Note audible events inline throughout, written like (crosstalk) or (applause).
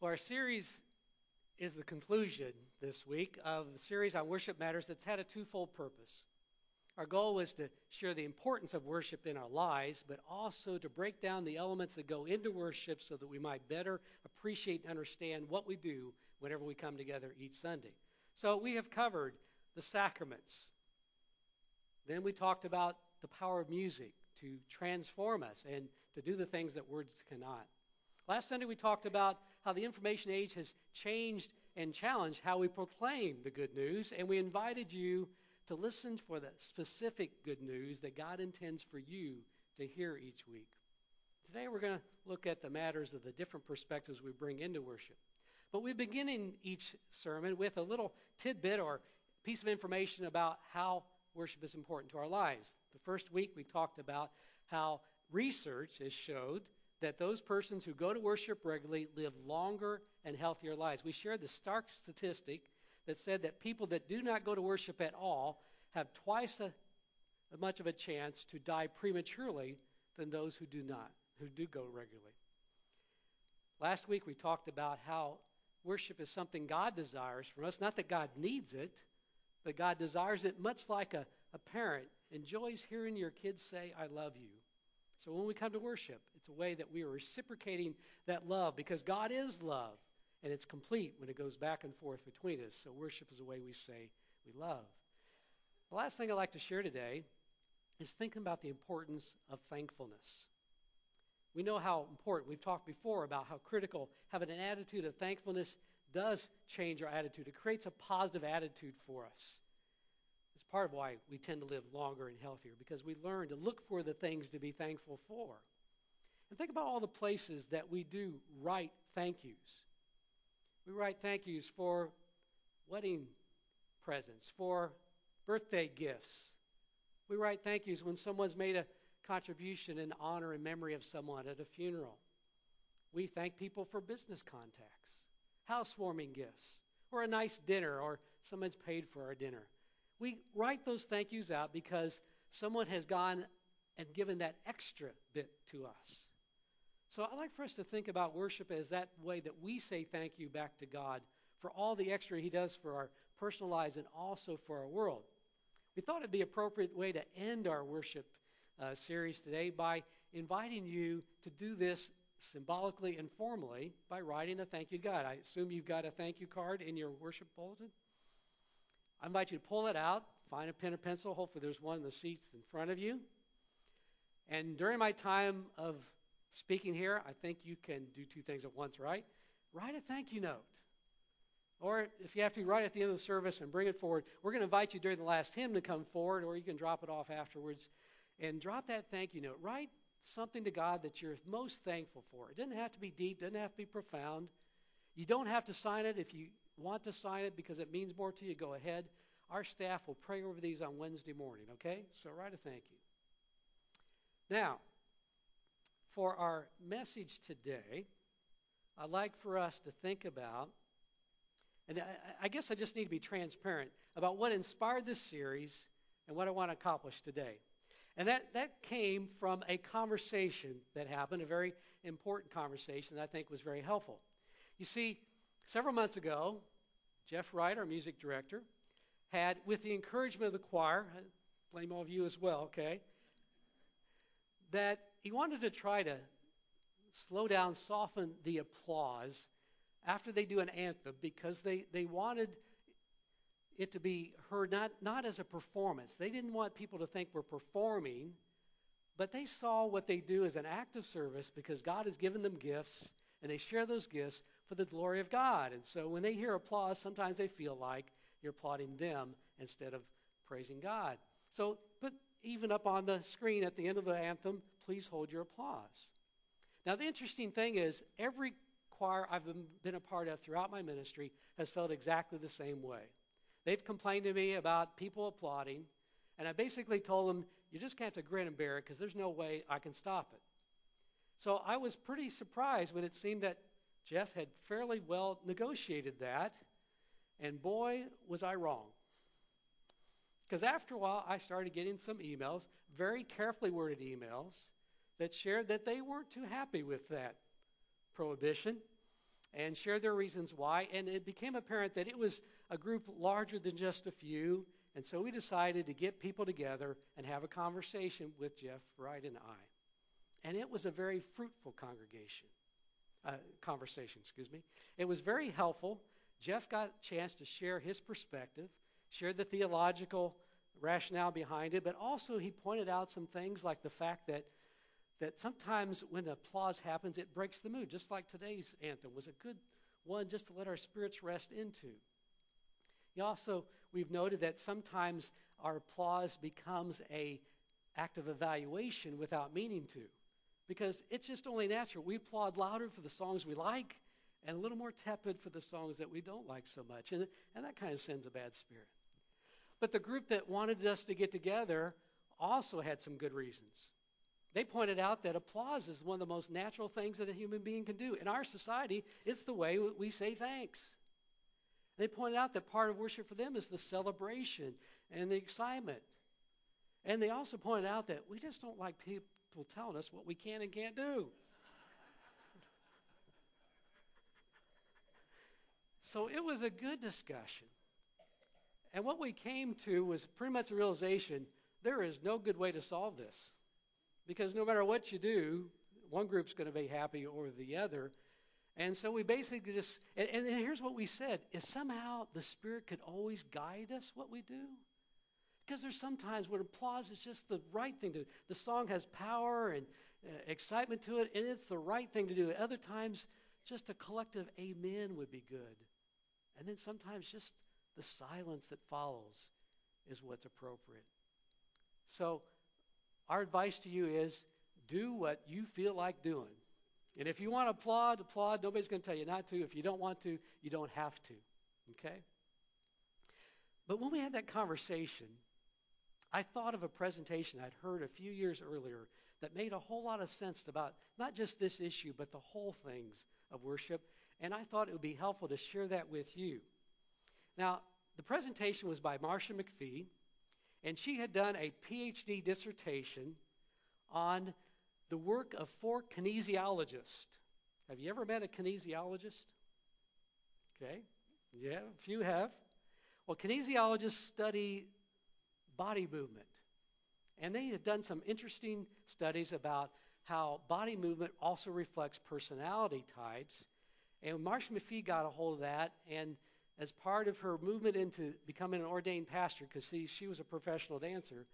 Well, our series is the conclusion this week of a series on worship matters that's had a twofold purpose. Our goal was to share the importance of worship in our lives, but also to break down the elements that go into worship so that we might better appreciate and understand what we do whenever we come together each Sunday. So we have covered the sacraments. Then we talked about the power of music to transform us and to do the things that words cannot. Last Sunday we talked about how the information age has changed and challenged how we proclaim the good news, and we invited you to listen for the specific good news that God intends for you to hear each week. Today we're going to look at the matters of the different perspectives we bring into worship. But we're beginning each sermon with a little tidbit or piece of information about how worship is important to our lives. The first week we talked about how research has showed that those persons who go to worship regularly live longer and healthier lives. We shared the stark statistic that said that people that do not go to worship at all have twice as much of a chance to die prematurely than those who do not, who do go regularly. Last week we talked about how worship is something God desires from us, not that God needs it, but God desires it much like a, a parent enjoys hearing your kids say, I love you. So when we come to worship, it's a way that we are reciprocating that love because God is love. And it's complete when it goes back and forth between us. So worship is a way we say we love. The last thing I'd like to share today is thinking about the importance of thankfulness. We know how important, we've talked before about how critical having an attitude of thankfulness does change our attitude. It creates a positive attitude for us. Part of why we tend to live longer and healthier because we learn to look for the things to be thankful for. And think about all the places that we do write thank yous. We write thank yous for wedding presents, for birthday gifts. We write thank yous when someone's made a contribution in honor and memory of someone at a funeral. We thank people for business contacts, housewarming gifts, or a nice dinner, or someone's paid for our dinner. We write those thank yous out because someone has gone and given that extra bit to us. So I'd like for us to think about worship as that way that we say thank you back to God for all the extra He does for our personal lives and also for our world. We thought it'd be appropriate way to end our worship uh, series today by inviting you to do this symbolically and formally by writing a thank you to God. I assume you've got a thank you card in your worship bulletin. I invite you to pull it out, find a pen or pencil. Hopefully, there's one in the seats in front of you. And during my time of speaking here, I think you can do two things at once, right? Write a thank you note. Or if you have to, write at the end of the service and bring it forward. We're going to invite you during the last hymn to come forward, or you can drop it off afterwards. And drop that thank you note. Write something to God that you're most thankful for. It doesn't have to be deep, doesn't have to be profound. You don't have to sign it if you want to sign it because it means more to you, go ahead. Our staff will pray over these on Wednesday morning, okay? So write a thank you. Now, for our message today, I'd like for us to think about, and I, guess I just need to be transparent about what inspired this series and what I want to accomplish today. And that, that came from a conversation that happened, a very important conversation that I think was very helpful. You see, Several months ago, Jeff Wright, our music director, had, with the encouragement of the choir, I blame all of you as well, okay, that he wanted to try to slow down, soften the applause after they do an anthem because they, they wanted it to be heard not, not as a performance. They didn't want people to think we're performing, but they saw what they do as an act of service because God has given them gifts and they share those gifts for the glory of God. And so when they hear applause, sometimes they feel like you're applauding them instead of praising God. So put even up on the screen at the end of the anthem, please hold your applause. Now, the interesting thing is, every choir I've been a part of throughout my ministry has felt exactly the same way. They've complained to me about people applauding, and I basically told them, you just have to grin and bear it because there's no way I can stop it. So I was pretty surprised when it seemed that Jeff had fairly well negotiated that, and boy, was I wrong. Because after a while, I started getting some emails, very carefully worded emails, that shared that they weren't too happy with that prohibition. and shared their reasons why. And it became apparent that it was a group larger than just a few. And so we decided to get people together and have a conversation with Jeff Wright and I. And it was a very fruitful congregation, uh, conversation, excuse me. It was very helpful. Jeff got a chance to share his perspective, share the theological rationale behind it, but also he pointed out some things like the fact that that sometimes when applause happens, it breaks the mood, just like today's anthem was a good one just to let our spirits rest into. He also, we've noted that sometimes our applause becomes a act of evaluation without meaning to, because it's just only natural. We applaud louder for the songs we like, and a little more tepid for the songs that we don't like so much, and, and that kind of sends a bad spirit. But the group that wanted us to get together also had some good reasons. They pointed out that applause is one of the most natural things that a human being can do. In our society, it's the way we say thanks. They pointed out that part of worship for them is the celebration and the excitement. And they also pointed out that we just don't like people telling us what we can and can't do. so it was a good discussion. And what we came to was pretty much a realization there is no good way to solve this. Because no matter what you do, one group's going to be happy or the other. And so we basically just, and, and here's what we said if somehow the Spirit could always guide us what we do, because there's sometimes when applause is just the right thing to do. The song has power and uh, excitement to it, and it's the right thing to do. Other times, just a collective amen would be good. And then sometimes just the silence that follows is what's appropriate. So our advice to you is do what you feel like doing. And if you want to applaud, applaud. Nobody's going to tell you not to. If you don't want to, you don't have to. Okay? But when we had that conversation, I thought of a presentation I'd heard a few years earlier that made a whole lot of sense about not just this issue, but the whole things of worship. And I thought it would be helpful to share that with you. Now, the presentation was by Marcia McFee, and she had done a PhD dissertation on the work of four kinesiologists. Have you ever met a kinesiologist? Okay, yeah, a few have. Well, kinesiologists study body movement, and they have done some interesting studies about how body movement also reflects personality types. And Marcia McFee got a hold of that and as part of her movement into becoming an ordained pastor, because see, she was a professional dancer,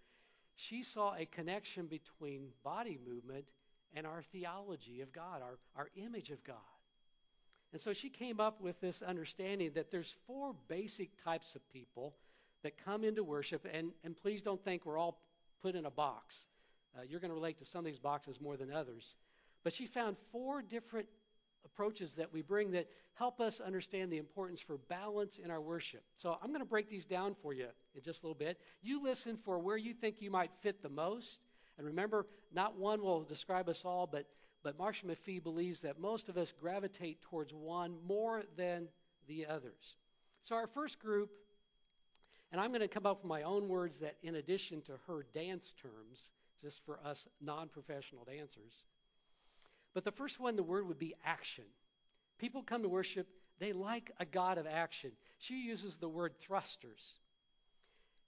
she saw a connection between body movement and our theology of God, our, our image of God. And so she came up with this understanding that there's four basic types of people that come into worship, and, and please don't think we're all put in a box. Uh, you're going to relate to some of these boxes more than others. But she found four different approaches that we bring that help us understand the importance for balance in our worship. So I'm going to break these down for you in just a little bit. You listen for where you think you might fit the most. And remember, not one will describe us all, but, but Marcia McFee believes that most of us gravitate towards one more than the others. So our first group, and I'm going to come up with my own words that in addition to her dance terms, just for us non professional dancers, but the first one, the word would be action. People come to worship, they like a God of action. She uses the word thrusters.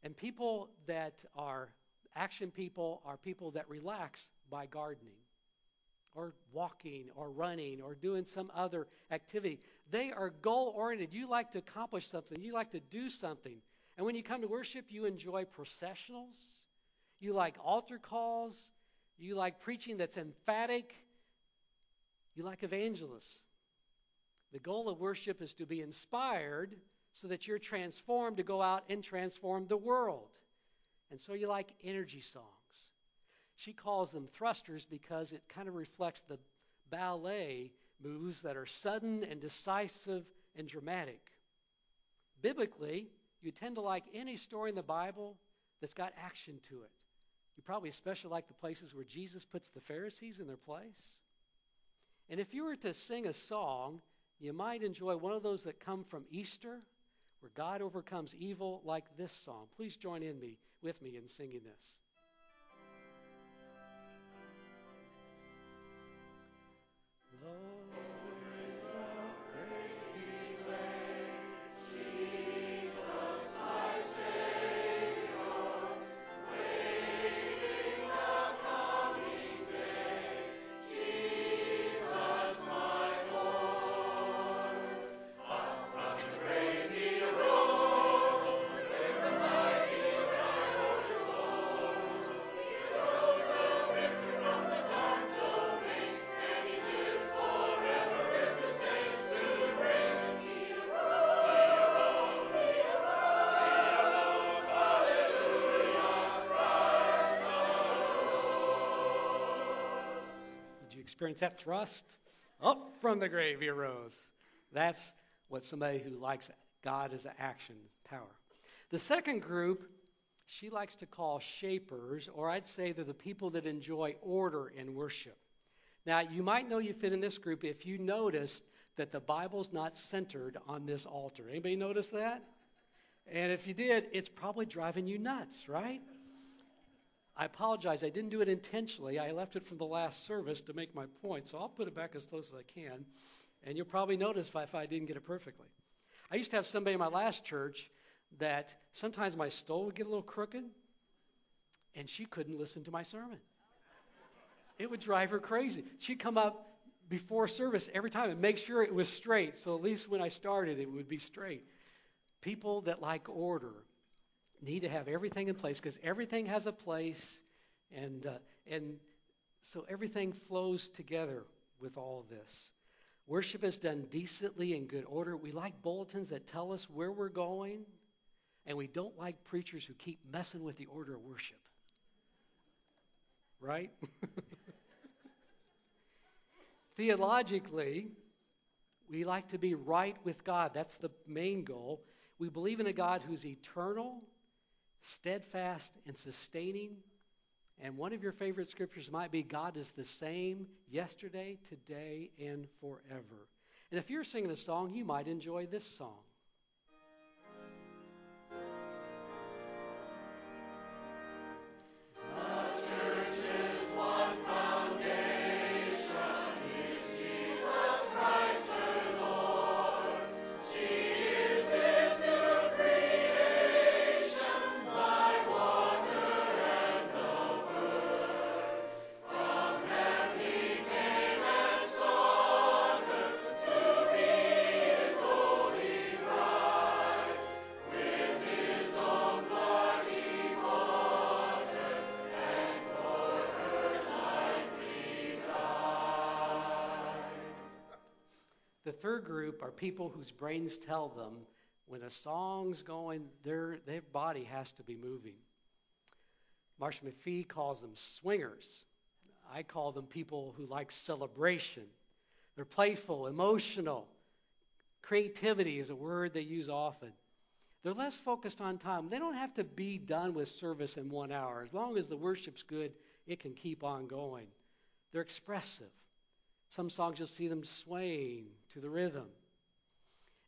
And people that are action people are people that relax by gardening or walking or running or doing some other activity. They are goal oriented. You like to accomplish something, you like to do something. And when you come to worship, you enjoy processionals, you like altar calls, you like preaching that's emphatic, you like evangelists. The goal of worship is to be inspired so that you're transformed to go out and transform the world. And so you like energy songs. She calls them thrusters because it kind of reflects the ballet moves that are sudden and decisive and dramatic. Biblically, you tend to like any story in the Bible that's got action to it. You probably especially like the places where Jesus puts the Pharisees in their place. And if you were to sing a song, you might enjoy one of those that come from Easter, where God overcomes evil, like this song. Please join in me with me in singing this. Lord, experience that thrust? Up from the grave he arose. That's what somebody who likes God as an action power. The second group, she likes to call shapers, or I'd say they're the people that enjoy order in worship. Now, you might know you fit in this group if you noticed that the Bible's not centered on this altar. Anybody notice that? And if you did, it's probably driving you nuts, right? I apologize. I didn't do it intentionally. I left it from the last service to make my point, so I'll put it back as close as I can. And you'll probably notice if I, if I didn't get it perfectly. I used to have somebody in my last church that sometimes my stole would get a little crooked, and she couldn't listen to my sermon. It would drive her crazy. She'd come up before service every time and make sure it was straight, so at least when I started, it would be straight. People that like order need to have everything in place because everything has a place, and uh, and so everything flows together with all this. Worship is done decently in good order. We like bulletins that tell us where we're going, and we don't like preachers who keep messing with the order of worship. Right? (laughs) Theologically, we like to be right with God. That's the main goal. We believe in a God who's eternal, steadfast, and sustaining. And one of your favorite scriptures might be God is the same yesterday, today, and forever. And if you're singing a song, you might enjoy this song. Third group are people whose brains tell them when a song's going, their, their body has to be moving. Marcia McFee calls them swingers. I call them people who like celebration. They're playful, emotional. Creativity is a word they use often. They're less focused on time. They don't have to be done with service in one hour. As long as the worship's good, it can keep on going. They're expressive. Some songs you'll see them swaying to the rhythm.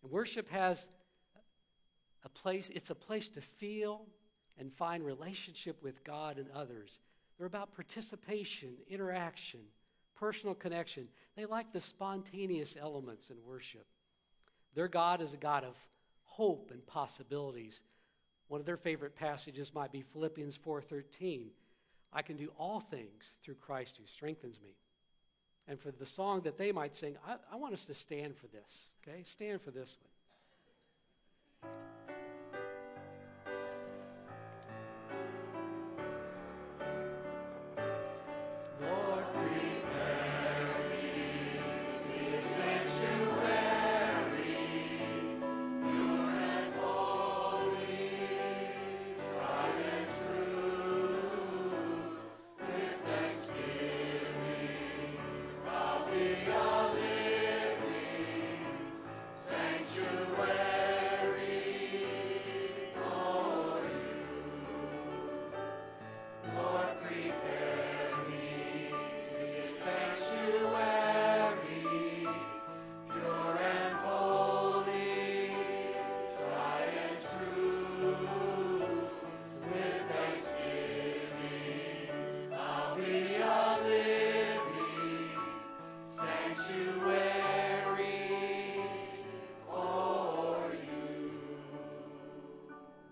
And worship has a place, it's a place to feel and find relationship with God and others. They're about participation, interaction, personal connection. They like the spontaneous elements in worship. Their God is a God of hope and possibilities. One of their favorite passages might be Philippians 4:13. I can do all things through Christ who strengthens me and for the song that they might sing, I, I want us to stand for this. Okay? Stand for this one.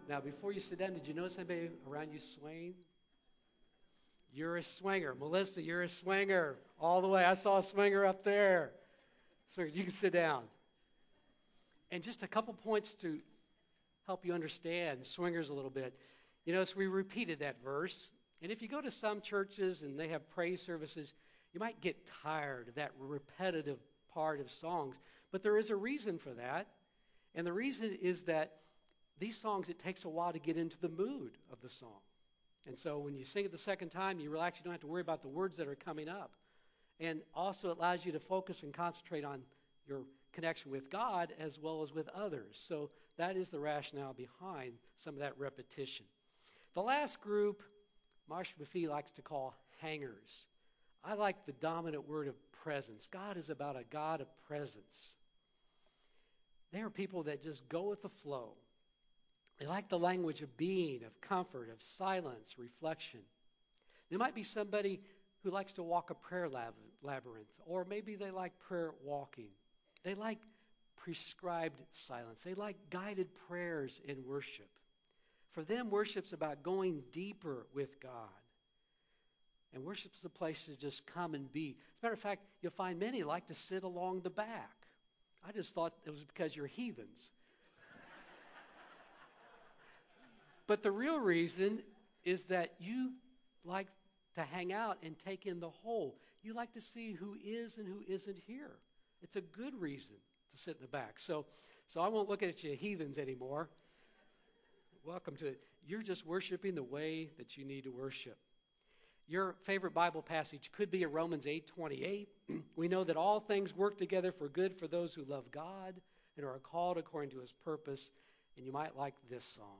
Now, before you sit down, did you notice anybody around you swaying? You're a swinger. Melissa, you're a swinger. All the way. I saw a swinger up there. Swinger, you can sit down. And just a couple points to help you understand swingers a little bit. You notice we repeated that verse. And if you go to some churches and they have praise services, you might get tired of that repetitive part of songs. But there is a reason for that. And the reason is that these songs, it takes a while to get into the mood of the song. And so when you sing it the second time, you relax, you don't have to worry about the words that are coming up. And also, it allows you to focus and concentrate on your connection with God as well as with others. So, that is the rationale behind some of that repetition. The last group, Marsh McFee likes to call hangers. I like the dominant word of presence. God is about a God of presence. They are people that just go with the flow. They like the language of being, of comfort, of silence, reflection. There might be somebody who likes to walk a prayer labyrinth, or maybe they like prayer walking. They like prescribed silence. They like guided prayers in worship. For them, worship's about going deeper with God. And worship's a place to just come and be. As a matter of fact, you'll find many like to sit along the back. I just thought it was because you're heathens. But the real reason is that you like to hang out and take in the whole. You like to see who is and who isn't here. It's a good reason to sit in the back. So, so I won't look at you heathens anymore. Welcome to it. You're just worshiping the way that you need to worship. Your favorite Bible passage could be a Romans 8:28. (clears throat) we know that all things work together for good for those who love God and are called according to his purpose. And you might like this song.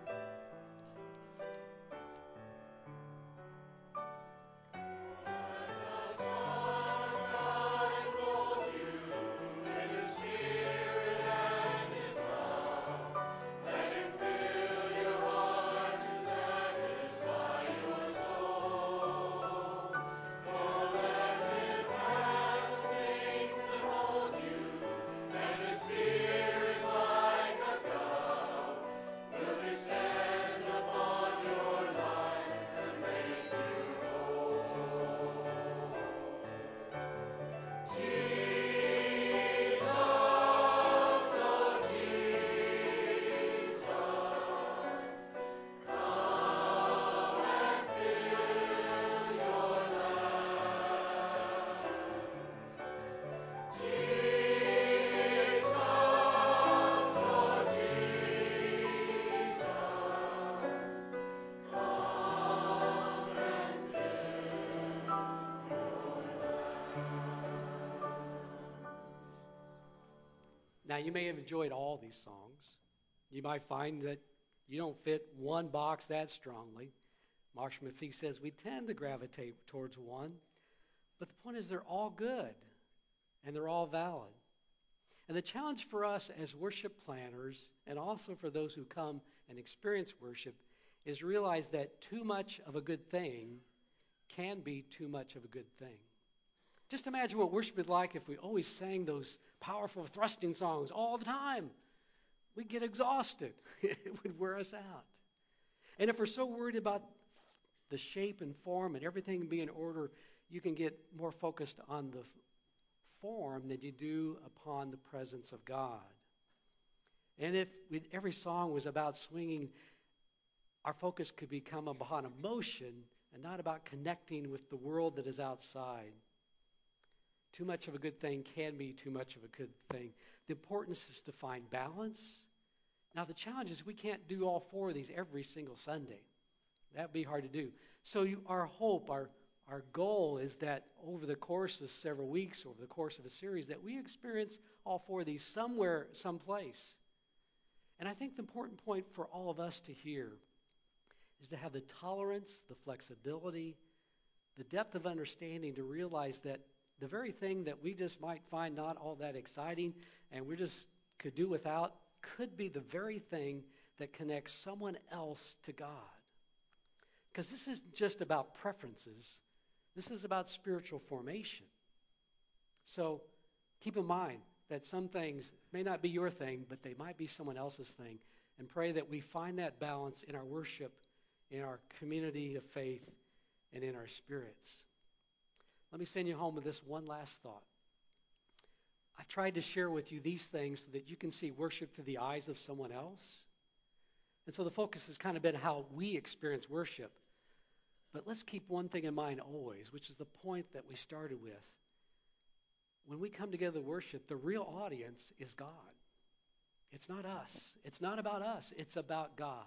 Now, you may have enjoyed all these songs. You might find that you don't fit one box that strongly. Marsh McFee says we tend to gravitate towards one. But the point is, they're all good and they're all valid. And the challenge for us as worship planners, and also for those who come and experience worship, is realize that too much of a good thing can be too much of a good thing. Just imagine what worship would be like if we always sang those powerful thrusting songs all the time. We'd get exhausted. (laughs) it would wear us out. And if we're so worried about the shape and form and everything being in order, you can get more focused on the form than you do upon the presence of God. And if every song was about swinging, our focus could become upon emotion and not about connecting with the world that is outside. Too much of a good thing can be too much of a good thing. The importance is to find balance. Now, the challenge is we can't do all four of these every single Sunday. That would be hard to do. So, you, our hope, our, our goal is that over the course of several weeks, over the course of a series, that we experience all four of these somewhere, someplace. And I think the important point for all of us to hear is to have the tolerance, the flexibility, the depth of understanding to realize that the very thing that we just might find not all that exciting and we just could do without could be the very thing that connects someone else to God. Because this isn't just about preferences, this is about spiritual formation. So keep in mind that some things may not be your thing, but they might be someone else's thing. And pray that we find that balance in our worship, in our community of faith, and in our spirits. Let me send you home with this one last thought. I've tried to share with you these things so that you can see worship through the eyes of someone else. And so the focus has kind of been how we experience worship. But let's keep one thing in mind always, which is the point that we started with. When we come together to worship, the real audience is God. It's not us. It's not about us. It's about God.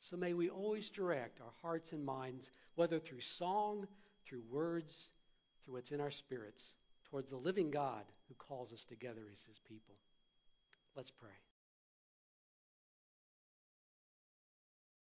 So may we always direct our hearts and minds, whether through song, through words, through what's in our spirits, towards the living God who calls us together as his people. Let's pray.